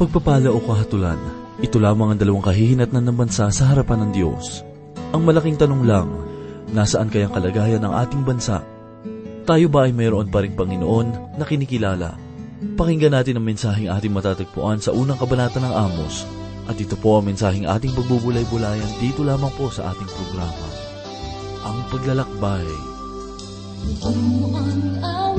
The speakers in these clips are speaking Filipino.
Pagpapala o kahatulan, ito lamang ang dalawang kahihinatnan ng bansa sa harapan ng Diyos. Ang malaking tanong lang, nasaan kayang kalagayan ng ating bansa? Tayo ba ay mayroon pa rin Panginoon na kinikilala? Pakinggan natin ang mensaheng ating matatagpuan sa unang kabanata ng Amos. At ito po ang mensaheng ating pagbubulay-bulayan dito lamang po sa ating programa. Ang Paglalakbay. Ang ang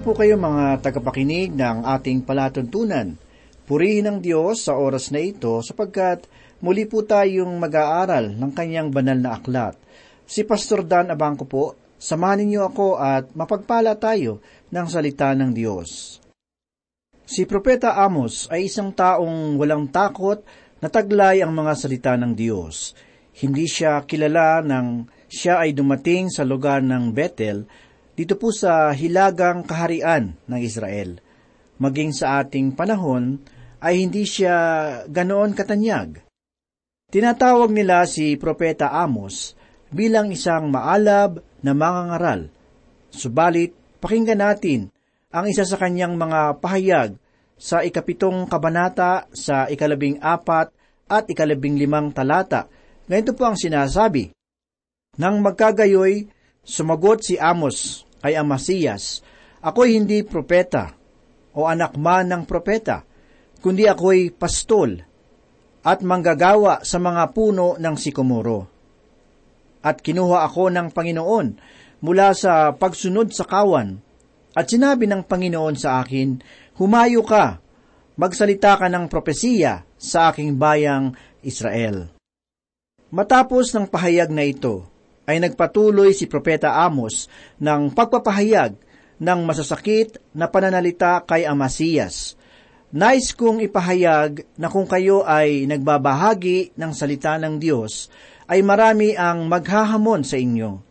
Kamusta po kayo mga tagapakinig ng ating palatuntunan? Purihin ang Diyos sa oras na ito sapagkat muli po tayong mag-aaral ng kanyang banal na aklat. Si Pastor Dan Abangco po, samahan niyo ako at mapagpala tayo ng salita ng Diyos. Si Propeta Amos ay isang taong walang takot na taglay ang mga salita ng Diyos. Hindi siya kilala nang siya ay dumating sa lugar ng Bethel dito po sa hilagang kaharian ng Israel. Maging sa ating panahon ay hindi siya ganoon katanyag. Tinatawag nila si Propeta Amos bilang isang maalab na mangangaral. Subalit, pakinggan natin ang isa sa kanyang mga pahayag sa ikapitong kabanata sa ikalabing apat at ikalabing limang talata. Ganito po ang sinasabi, Nang magkagayoy, sumagot si Amos kay Amasiyas, Ako'y hindi propeta o anak man ng propeta, kundi ako'y pastol at manggagawa sa mga puno ng sikomoro. At kinuha ako ng Panginoon mula sa pagsunod sa kawan, at sinabi ng Panginoon sa akin, Humayo ka, magsalita ka ng propesiya sa aking bayang Israel. Matapos ng pahayag na ito, ay nagpatuloy si Propeta Amos ng pagpapahayag ng masasakit na pananalita kay Amasiyas. Nais kong ipahayag na kung kayo ay nagbabahagi ng salita ng Diyos, ay marami ang maghahamon sa inyo.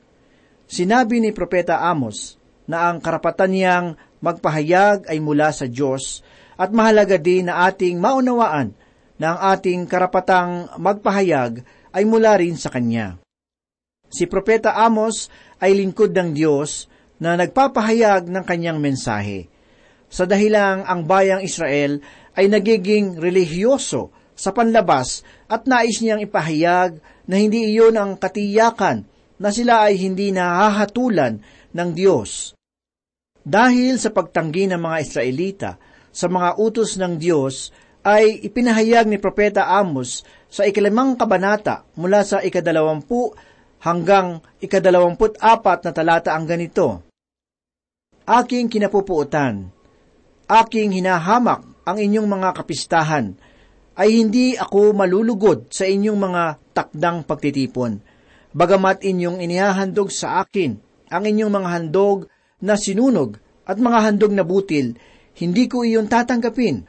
Sinabi ni Propeta Amos na ang karapatan niyang magpahayag ay mula sa Diyos at mahalaga din na ating maunawaan na ang ating karapatang magpahayag ay mula rin sa Kanya. Si Propeta Amos ay lingkod ng Diyos na nagpapahayag ng kanyang mensahe. Sa dahilang ang bayang Israel ay nagiging relihiyoso sa panlabas at nais niyang ipahayag na hindi iyon ang katiyakan na sila ay hindi nahahatulan ng Diyos. Dahil sa pagtanggi ng mga Israelita sa mga utos ng Diyos, ay ipinahayag ni Propeta Amos sa ikalimang kabanata mula sa ikadalawampu hanggang ikadalawamput apat na talata ang ganito. Aking kinapupuutan, aking hinahamak ang inyong mga kapistahan, ay hindi ako malulugod sa inyong mga takdang pagtitipon. Bagamat inyong inihahandog sa akin ang inyong mga handog na sinunog at mga handog na butil, hindi ko iyon tatanggapin.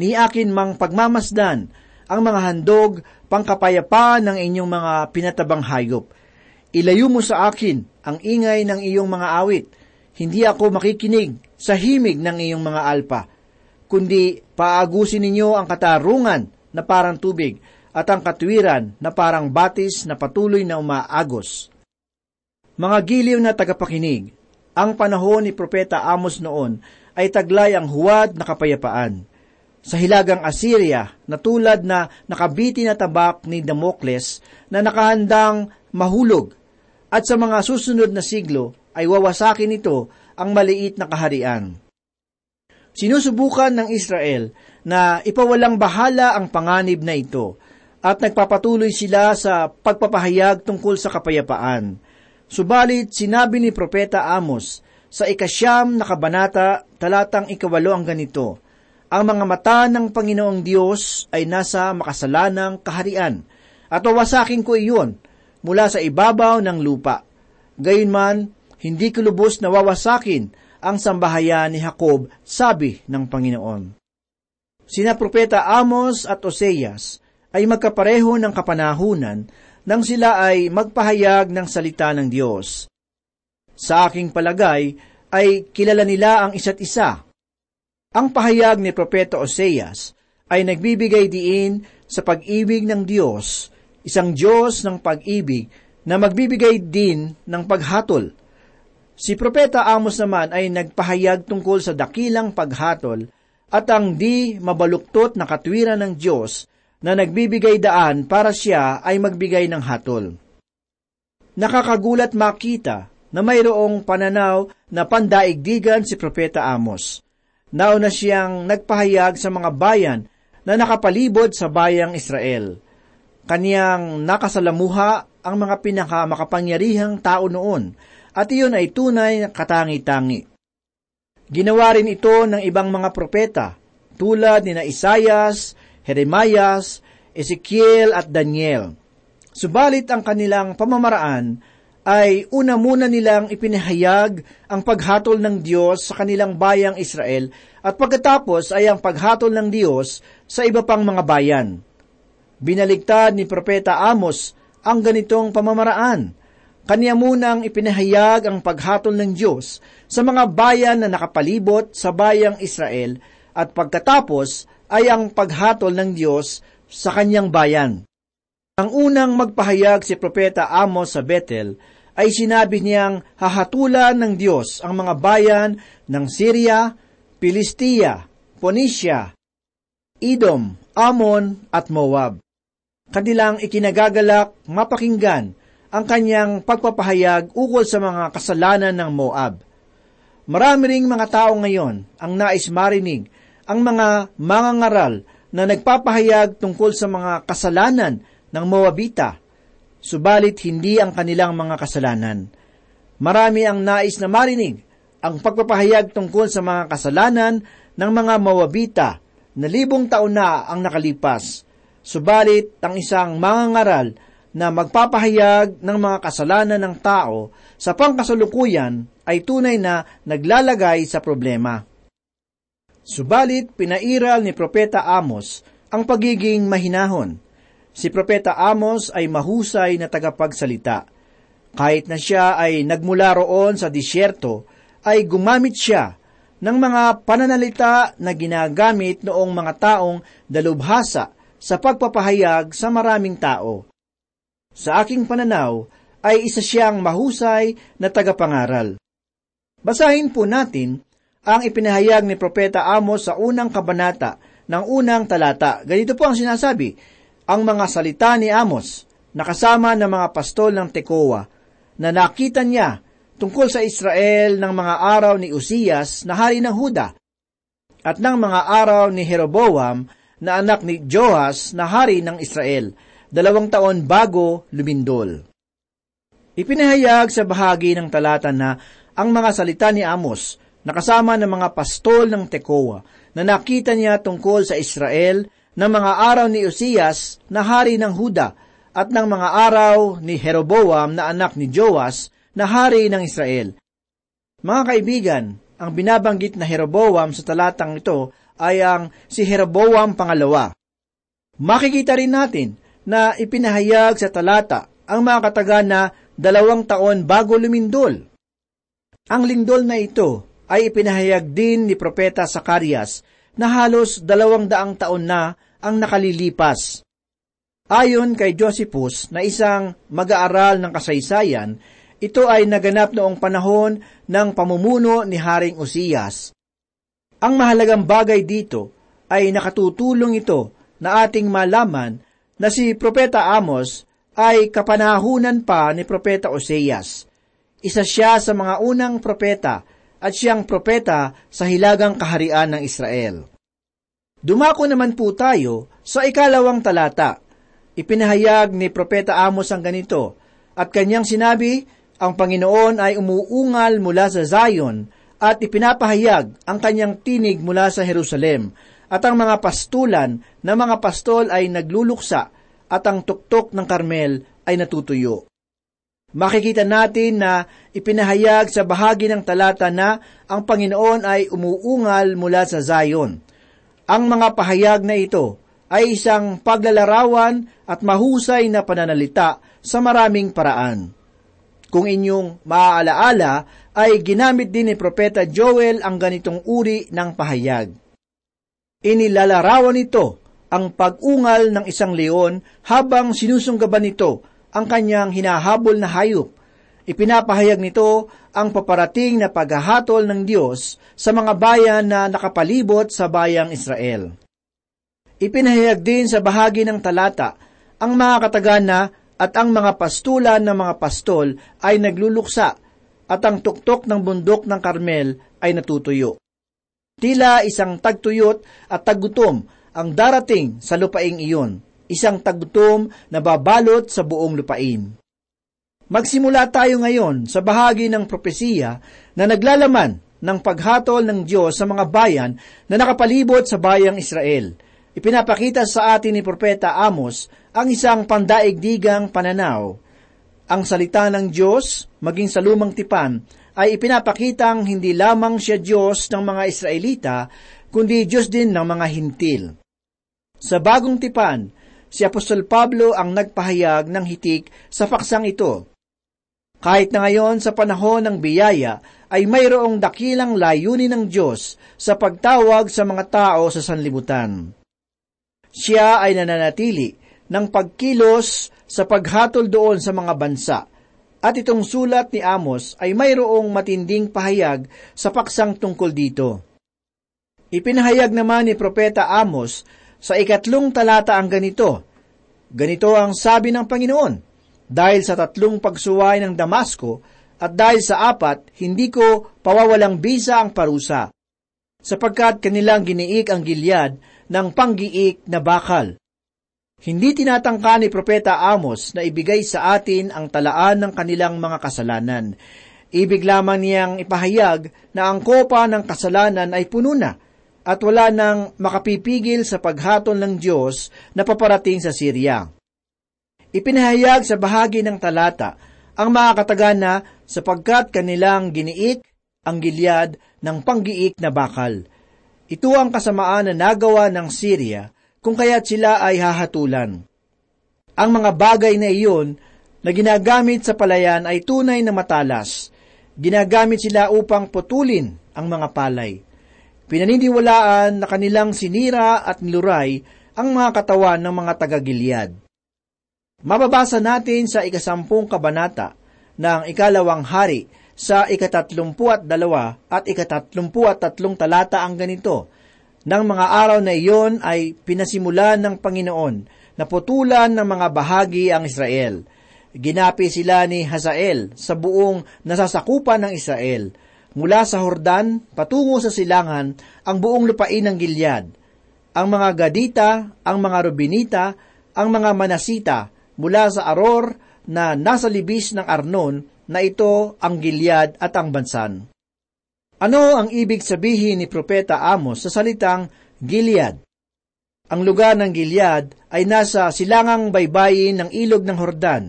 Ni akin mang pagmamasdan ang mga handog pangkapayapa ng inyong mga pinatabang hayop. Ilayo mo sa akin ang ingay ng iyong mga awit. Hindi ako makikinig sa himig ng iyong mga alpa kundi paagusin ninyo ang katarungan na parang tubig at ang katwiran na parang batis na patuloy na umaagos. Mga giliw na tagapakinig, ang panahon ni Propeta Amos noon ay taglay ang huwad na kapayapaan. Sa hilagang Assyria, na tulad na nakabiti na tabak ni Damocles na nakahandang mahulog, at sa mga susunod na siglo ay wawasakin ito ang maliit na kaharian. Sinusubukan ng Israel na ipawalang bahala ang panganib na ito at nagpapatuloy sila sa pagpapahayag tungkol sa kapayapaan. Subalit sinabi ni Propeta Amos sa ikasyam na kabanata talatang ikawalo ang ganito, Ang mga mata ng Panginoong Diyos ay nasa makasalanang kaharian at wawasakin ko iyon mula sa ibabaw ng lupa. Gayunman, hindi ko lubos na wawasakin ang sambahayan ni Jacob, sabi ng Panginoon. Sina Propeta Amos at Oseas ay magkapareho ng kapanahunan nang sila ay magpahayag ng salita ng Diyos. Sa aking palagay ay kilala nila ang isa't isa. Ang pahayag ni Propeta Oseas ay nagbibigay diin sa pag-ibig ng Diyos, isang Diyos ng pag-ibig na magbibigay din ng paghatol Si Propeta Amos naman ay nagpahayag tungkol sa dakilang paghatol at ang di mabaluktot na katwiran ng Diyos na nagbibigay daan para siya ay magbigay ng hatol. Nakakagulat makita na mayroong pananaw na pandaigdigan si Propeta Amos. Nauna siyang nagpahayag sa mga bayan na nakapalibot sa bayang Israel. Kaniyang nakasalamuha ang mga pinakamakapangyarihang tao noon at iyon ay tunay na katangi-tangi. Ginawa rin ito ng ibang mga propeta, tulad ni na Isayas, Jeremias, Ezekiel at Daniel. Subalit ang kanilang pamamaraan ay una muna nilang ipinahayag ang paghatol ng Diyos sa kanilang bayang Israel at pagkatapos ay ang paghatol ng Diyos sa iba pang mga bayan. Binaligtad ni Propeta Amos ang ganitong pamamaraan kanya munang ipinahayag ang paghatol ng Diyos sa mga bayan na nakapalibot sa bayang Israel at pagkatapos ay ang paghatol ng Diyos sa kanyang bayan. Ang unang magpahayag si Propeta Amos sa Bethel ay sinabi niyang hahatulan ng Diyos ang mga bayan ng Syria, Pilistia, Phoenicia, Edom, Ammon at Moab. Kanilang ikinagagalak mapakinggan ang kanyang pagpapahayag ukol sa mga kasalanan ng Moab. Marami ring mga tao ngayon ang nais marinig ang mga mangangaral na nagpapahayag tungkol sa mga kasalanan ng Moabita, subalit hindi ang kanilang mga kasalanan. Marami ang nais na marinig ang pagpapahayag tungkol sa mga kasalanan ng mga Moabita na libong taon na ang nakalipas. Subalit ang isang mangangaral na magpapahayag ng mga kasalanan ng tao sa pangkasalukuyan ay tunay na naglalagay sa problema. Subalit, pinairal ni Propeta Amos ang pagiging mahinahon. Si Propeta Amos ay mahusay na tagapagsalita. Kahit na siya ay nagmula roon sa disyerto, ay gumamit siya ng mga pananalita na ginagamit noong mga taong dalubhasa sa pagpapahayag sa maraming tao. Sa aking pananaw, ay isa siyang mahusay na tagapangaral. Basahin po natin ang ipinahayag ni Propeta Amos sa unang kabanata ng unang talata. Ganito po ang sinasabi, ang mga salita ni Amos, nakasama ng mga pastol ng Tekoa, na nakita niya tungkol sa Israel ng mga araw ni Uzias na hari ng Huda, at ng mga araw ni Jeroboam na anak ni Joas na hari ng Israel, dalawang taon bago lumindol. Ipinahayag sa bahagi ng talata na ang mga salita ni Amos, nakasama ng mga pastol ng Tekoa, na nakita niya tungkol sa Israel ng mga araw ni Uzias na hari ng Huda at ng mga araw ni Jeroboam na anak ni Joas na hari ng Israel. Mga kaibigan, ang binabanggit na Jeroboam sa talatang ito ay ang si Jeroboam pangalawa. Makikita rin natin na ipinahayag sa talata ang mga kataga na dalawang taon bago lumindol. Ang lindol na ito ay ipinahayag din ni Propeta Sakarias na halos dalawang daang taon na ang nakalilipas. Ayon kay Josephus na isang mag-aaral ng kasaysayan, ito ay naganap noong panahon ng pamumuno ni Haring Usiyas. Ang mahalagang bagay dito ay nakatutulong ito na ating malaman na si Propeta Amos ay kapanahunan pa ni Propeta Oseas. Isa siya sa mga unang propeta at siyang propeta sa hilagang kaharian ng Israel. Dumako naman po tayo sa ikalawang talata Ipinahayag ni Propeta Amos ang ganito, at kanyang sinabi, ang Panginoon ay umuungal mula sa Zion at ipinapahayag ang kanyang tinig mula sa Jerusalem at ang mga pastulan na mga pastol ay nagluluksa at ang tuktok ng Karmel ay natutuyo. Makikita natin na ipinahayag sa bahagi ng talata na ang Panginoon ay umuungal mula sa Zion. Ang mga pahayag na ito ay isang paglalarawan at mahusay na pananalita sa maraming paraan. Kung inyong maaalaala, ay ginamit din ni Propeta Joel ang ganitong uri ng pahayag. Inilalarawan nito ang pag-ungal ng isang leon habang sinusunggaban nito ang kanyang hinahabol na hayop. Ipinapahayag nito ang paparating na paghahatol ng Diyos sa mga bayan na nakapalibot sa bayang Israel. Ipinahayag din sa bahagi ng talata ang mga katagana at ang mga pastulan ng mga pastol ay nagluluksa at ang tuktok ng bundok ng Karmel ay natutuyo. Tila isang tagtuyot at tagutom ang darating sa lupaing iyon, isang tagutom na babalot sa buong lupain. Magsimula tayo ngayon sa bahagi ng propesiya na naglalaman ng paghatol ng Diyos sa mga bayan na nakapalibot sa bayang Israel – Ipinapakita sa atin ni Propeta Amos ang isang pandaigdigang pananaw. Ang salita ng Diyos, maging sa lumang tipan, ay ipinapakitang hindi lamang siya Diyos ng mga Israelita, kundi Diyos din ng mga hintil. Sa bagong tipan, si Apostol Pablo ang nagpahayag ng hitik sa paksang ito. Kahit na ngayon sa panahon ng biyaya, ay mayroong dakilang layunin ng Diyos sa pagtawag sa mga tao sa sanlibutan. Siya ay nananatili ng pagkilos sa paghatol doon sa mga bansa. At itong sulat ni Amos ay mayroong matinding pahayag sa paksang tungkol dito. Ipinahayag naman ni Propeta Amos sa ikatlong talata ang ganito. Ganito ang sabi ng Panginoon, dahil sa tatlong pagsuway ng Damasco at dahil sa apat, hindi ko pawawalang bisa ang parusa, sapagkat kanilang giniik ang gilyad ng panggiik na bakal. Hindi tinatangka ni Propeta Amos na ibigay sa atin ang talaan ng kanilang mga kasalanan. Ibig lamang niyang ipahayag na ang kopa ng kasalanan ay puno na at wala nang makapipigil sa paghatol ng Diyos na paparating sa Syria. Ipinahayag sa bahagi ng talata ang mga katagana sapagkat kanilang giniik ang gilyad ng panggiik na bakal ito ang kasamaan na nagawa ng Syria kung kaya't sila ay hahatulan. Ang mga bagay na iyon na ginagamit sa palayan ay tunay na matalas. Ginagamit sila upang putulin ang mga palay. Pinaniniwalaan na kanilang sinira at niluray ang mga katawan ng mga tagagilyad. Mababasa natin sa ikasampung kabanata ng ikalawang hari sa ikatatlumpu at dalawa at ikatatlumpu at tatlong talata ang ganito. Nang mga araw na iyon ay pinasimulan ng Panginoon na putulan ng mga bahagi ang Israel. Ginapi sila ni Hazael sa buong nasasakupan ng Israel. Mula sa Hordan, patungo sa silangan, ang buong lupain ng Gilead. Ang mga Gadita, ang mga Rubinita, ang mga Manasita, mula sa Aror na nasa libis ng Arnon na ito ang Gilead at ang Bansan. Ano ang ibig sabihin ni Propeta Amos sa salitang Gilead? Ang lugar ng Gilead ay nasa silangang baybayin ng ilog ng Hordan.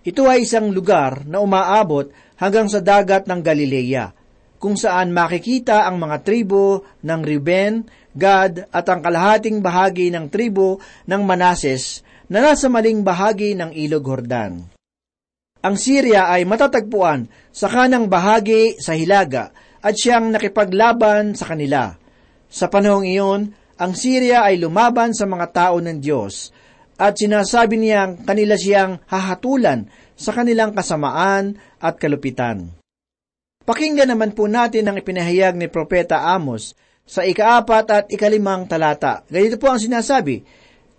Ito ay isang lugar na umaabot hanggang sa dagat ng Galilea, kung saan makikita ang mga tribo ng Reuben, Gad at ang kalahating bahagi ng tribo ng Manases na nasa maling bahagi ng ilog Hordan. Ang Syria ay matatagpuan sa kanang bahagi sa Hilaga at siyang nakipaglaban sa kanila. Sa panahong iyon, ang Syria ay lumaban sa mga tao ng Diyos at sinasabi niyang kanila siyang hahatulan sa kanilang kasamaan at kalupitan. Pakinggan naman po natin ang ipinahayag ni Propeta Amos sa ikaapat at ikalimang talata. Ganito po ang sinasabi,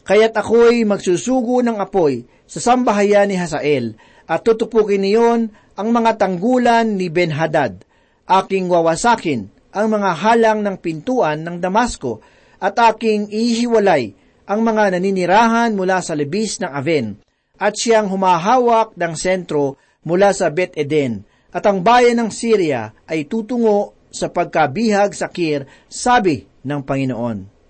Kaya't ako'y magsusugo ng apoy sa sambahayan ni Hasael at tutupukin niyon ang mga tanggulan ni Ben-Hadad. Aking wawasakin ang mga halang ng pintuan ng Damasco at aking ihiwalay ang mga naninirahan mula sa libis ng Aven at siyang humahawak ng sentro mula sa Bet Eden at ang bayan ng Syria ay tutungo sa pagkabihag sa Kir, sabi ng Panginoon.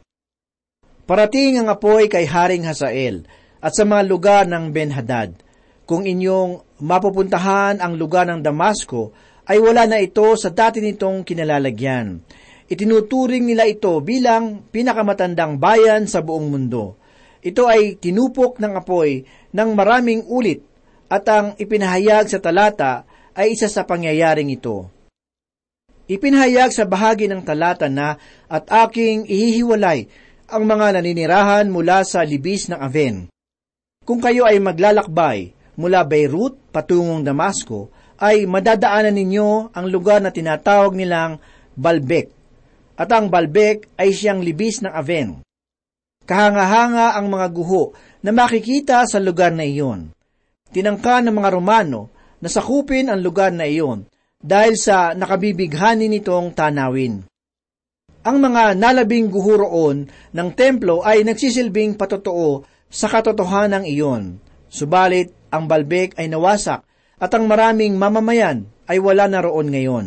Parating ang apoy kay Haring Hasael at sa mga lugar ng Ben-Hadad kung inyong mapupuntahan ang lugar ng Damasco, ay wala na ito sa dati nitong kinalalagyan. Itinuturing nila ito bilang pinakamatandang bayan sa buong mundo. Ito ay tinupok ng apoy ng maraming ulit at ang ipinahayag sa talata ay isa sa pangyayaring ito. Ipinahayag sa bahagi ng talata na at aking ihihiwalay ang mga naninirahan mula sa libis ng Aven. Kung kayo ay maglalakbay mula Beirut patungong Damasco, ay madadaanan ninyo ang lugar na tinatawag nilang Balbek. At ang Balbek ay siyang libis ng Aven. Kahanga-hanga ang mga guho na makikita sa lugar na iyon. Tinangka ng mga Romano na sakupin ang lugar na iyon dahil sa nakabibighani nitong tanawin. Ang mga nalabing guho roon ng templo ay nagsisilbing patotoo sa katotohanan iyon. Subalit, ang balbek ay nawasak at ang maraming mamamayan ay wala na roon ngayon.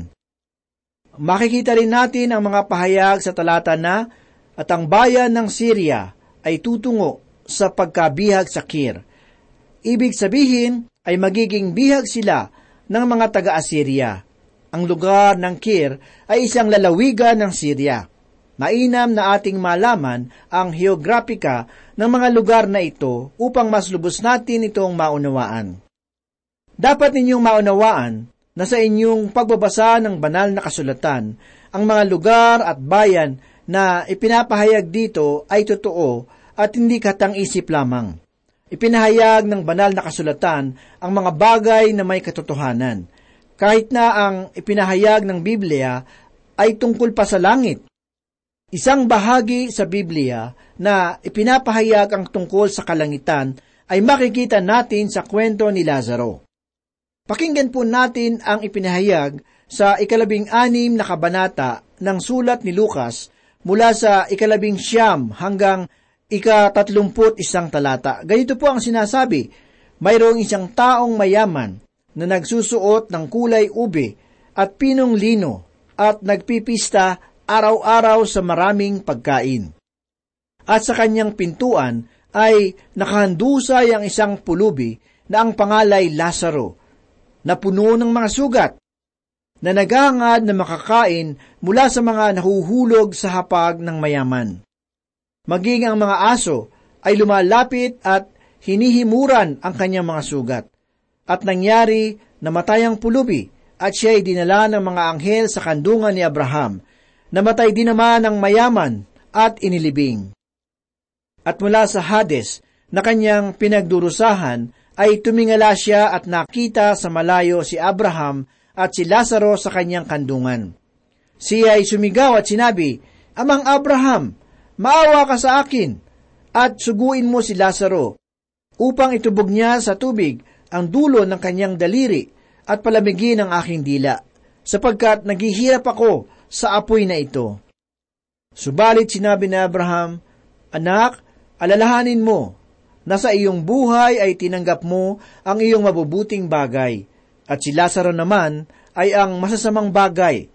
Makikita rin natin ang mga pahayag sa talata na at ang bayan ng Syria ay tutungo sa pagkabihag sa Kir. Ibig sabihin ay magiging bihag sila ng mga taga-Assyria. Ang lugar ng Kir ay isang lalawigan ng Syria. Mainam na ating malaman ang geograpika ng mga lugar na ito upang mas lubos natin itong maunawaan. Dapat ninyong maunawaan na sa inyong pagbabasa ng banal na kasulatan, ang mga lugar at bayan na ipinapahayag dito ay totoo at hindi katang-isip lamang. Ipinahayag ng banal na kasulatan ang mga bagay na may katotohanan. Kahit na ang ipinahayag ng Biblia ay tungkol pa sa langit, Isang bahagi sa Biblia na ipinapahayag ang tungkol sa kalangitan ay makikita natin sa kwento ni Lazaro. Pakinggan po natin ang ipinahayag sa ikalabing anim na kabanata ng sulat ni Lucas mula sa ikalabing siyam hanggang ikatatlumput isang talata. Ganito po ang sinasabi, mayroong isang taong mayaman na nagsusuot ng kulay ube at pinong lino at nagpipista araw-araw sa maraming pagkain. At sa kanyang pintuan ay nakahandusay ang isang pulubi na ang pangalay Lazaro, na puno ng mga sugat, na nagangad na makakain mula sa mga nahuhulog sa hapag ng mayaman. Maging ang mga aso ay lumalapit at hinihimuran ang kanyang mga sugat. At nangyari na matayang pulubi at siya ay dinala ng mga anghel sa kandungan ni Abraham Namatay din naman ang mayaman at inilibing. At mula sa Hades, na kanyang pinagdurusahan ay tumingala siya at nakita sa malayo si Abraham at si Lazaro sa kanyang kandungan. Siya ay sumigaw at sinabi, Amang Abraham, maawa ka sa akin at suguin mo si Lazaro upang itubog niya sa tubig ang dulo ng kanyang daliri at palamigin ang aking dila, sapagkat naghihirap ako sa apoy na ito. Subalit sinabi ni Abraham, Anak, alalahanin mo, na sa iyong buhay ay tinanggap mo ang iyong mabubuting bagay, at si Lazaro naman ay ang masasamang bagay.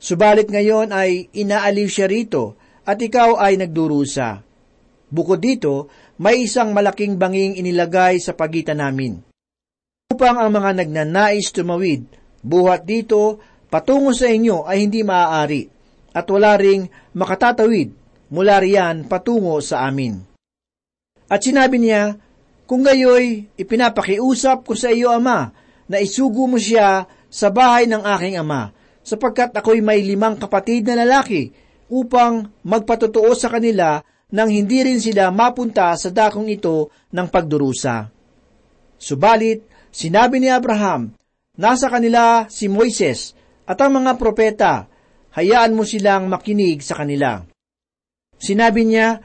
Subalit ngayon ay inaaliw siya rito, at ikaw ay nagdurusa. Bukod dito, may isang malaking banging inilagay sa pagitan namin. Upang ang mga nagnanais tumawid, buhat dito, patungo sa inyo ay hindi maaari, at wala ring makatatawid mula riyan patungo sa amin. At sinabi niya, Kung gayoy, ipinapakiusap ko sa iyo, Ama, na isugo mo siya sa bahay ng aking ama, sapagkat ako'y may limang kapatid na lalaki, upang magpatotoo sa kanila nang hindi rin sila mapunta sa dakong ito ng pagdurusa. Subalit, sinabi ni Abraham, nasa kanila si Moises at ang mga propeta, hayaan mo silang makinig sa kanila. Sinabi niya,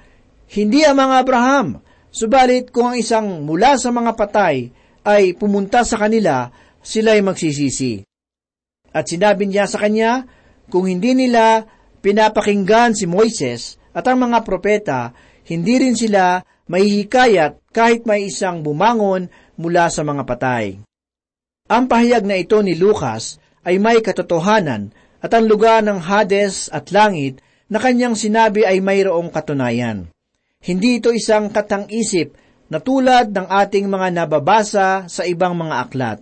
hindi ang mga Abraham, Subalit kung ang isang mula sa mga patay ay pumunta sa kanila, sila ay magsisisi. At sinabi niya sa kanya, kung hindi nila pinapakinggan si Moises at ang mga propeta, hindi rin sila mahihikayat kahit may isang bumangon mula sa mga patay. Ang pahayag na ito ni Lucas ay may katotohanan at ang lugar ng Hades at langit na kanyang sinabi ay mayroong katunayan. Hindi ito isang katang-isip na tulad ng ating mga nababasa sa ibang mga aklat.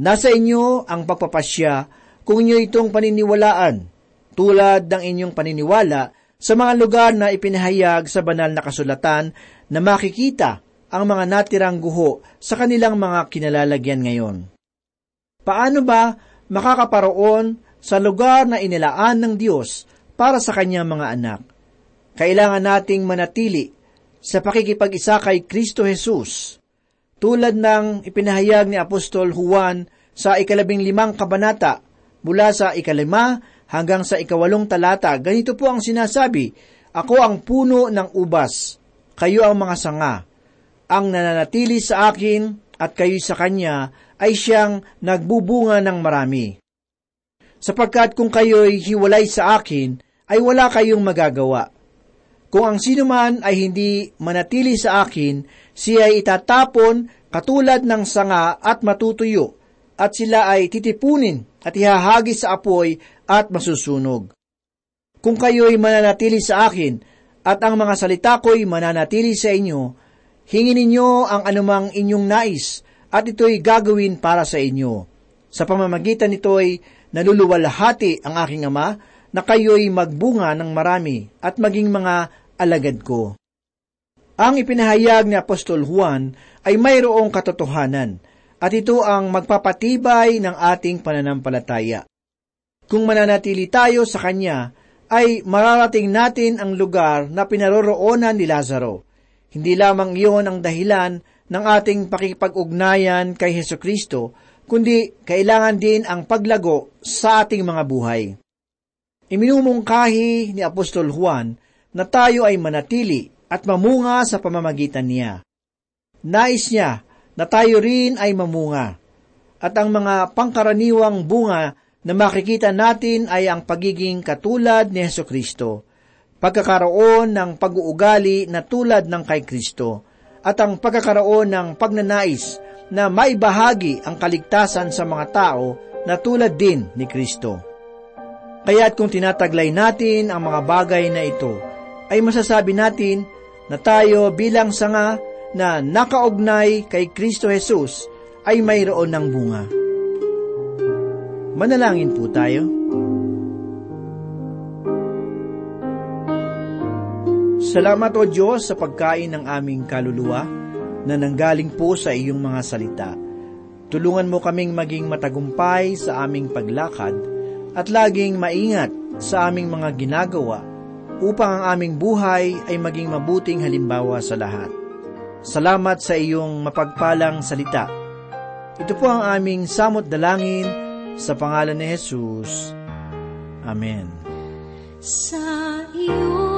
Nasa inyo ang pagpapasya kung inyo itong paniniwalaan, tulad ng inyong paniniwala sa mga lugar na ipinahayag sa banal na kasulatan na makikita ang mga natirang guho sa kanilang mga kinalalagyan ngayon. Paano ba makakaparoon sa lugar na inilaan ng Diyos para sa kanyang mga anak? kailangan nating manatili sa pakikipag-isa kay Kristo Jesus. Tulad ng ipinahayag ni Apostol Juan sa ikalabing limang kabanata, mula sa ikalima hanggang sa ikawalong talata, ganito po ang sinasabi, Ako ang puno ng ubas, kayo ang mga sanga. Ang nananatili sa akin at kayo sa kanya ay siyang nagbubunga ng marami. Sapagkat kung kayo'y hiwalay sa akin, ay wala kayong magagawa kung ang sino man ay hindi manatili sa akin, siya ay itatapon katulad ng sanga at matutuyo, at sila ay titipunin at ihahagis sa apoy at masusunog. Kung kayo'y mananatili sa akin, at ang mga salita ko'y mananatili sa inyo, hingin ninyo ang anumang inyong nais, at ito'y gagawin para sa inyo. Sa pamamagitan nito'y naluluwalhati ang aking ama, na kayo'y magbunga ng marami at maging mga alagad ko. Ang ipinahayag ni Apostol Juan ay mayroong katotohanan at ito ang magpapatibay ng ating pananampalataya. Kung mananatili tayo sa Kanya, ay mararating natin ang lugar na pinaroroonan ni Lazaro. Hindi lamang iyon ang dahilan ng ating pakipag-ugnayan kay Heso Kristo, kundi kailangan din ang paglago sa ating mga buhay. Iminumungkahi ni Apostol Juan na tayo ay manatili at mamunga sa pamamagitan niya. Nais niya na tayo rin ay mamunga. At ang mga pangkaraniwang bunga na makikita natin ay ang pagiging katulad ni Yeso Kristo, pagkakaroon ng pag-uugali na tulad ng kay Kristo, at ang pagkakaroon ng pagnanais na maibahagi ang kaligtasan sa mga tao na tulad din ni Kristo. Kaya't kung tinataglay natin ang mga bagay na ito, ay masasabi natin na tayo bilang sanga na nakaugnay kay Kristo Jesus ay mayroon ng bunga. Manalangin po tayo. Salamat o Diyos sa pagkain ng aming kaluluwa na nanggaling po sa iyong mga salita. Tulungan mo kaming maging matagumpay sa aming paglakad at laging maingat sa aming mga ginagawa upang ang aming buhay ay maging mabuting halimbawa sa lahat. Salamat sa iyong mapagpalang salita. Ito po ang aming samot dalangin sa pangalan ni Jesus. Amen. Sa iyo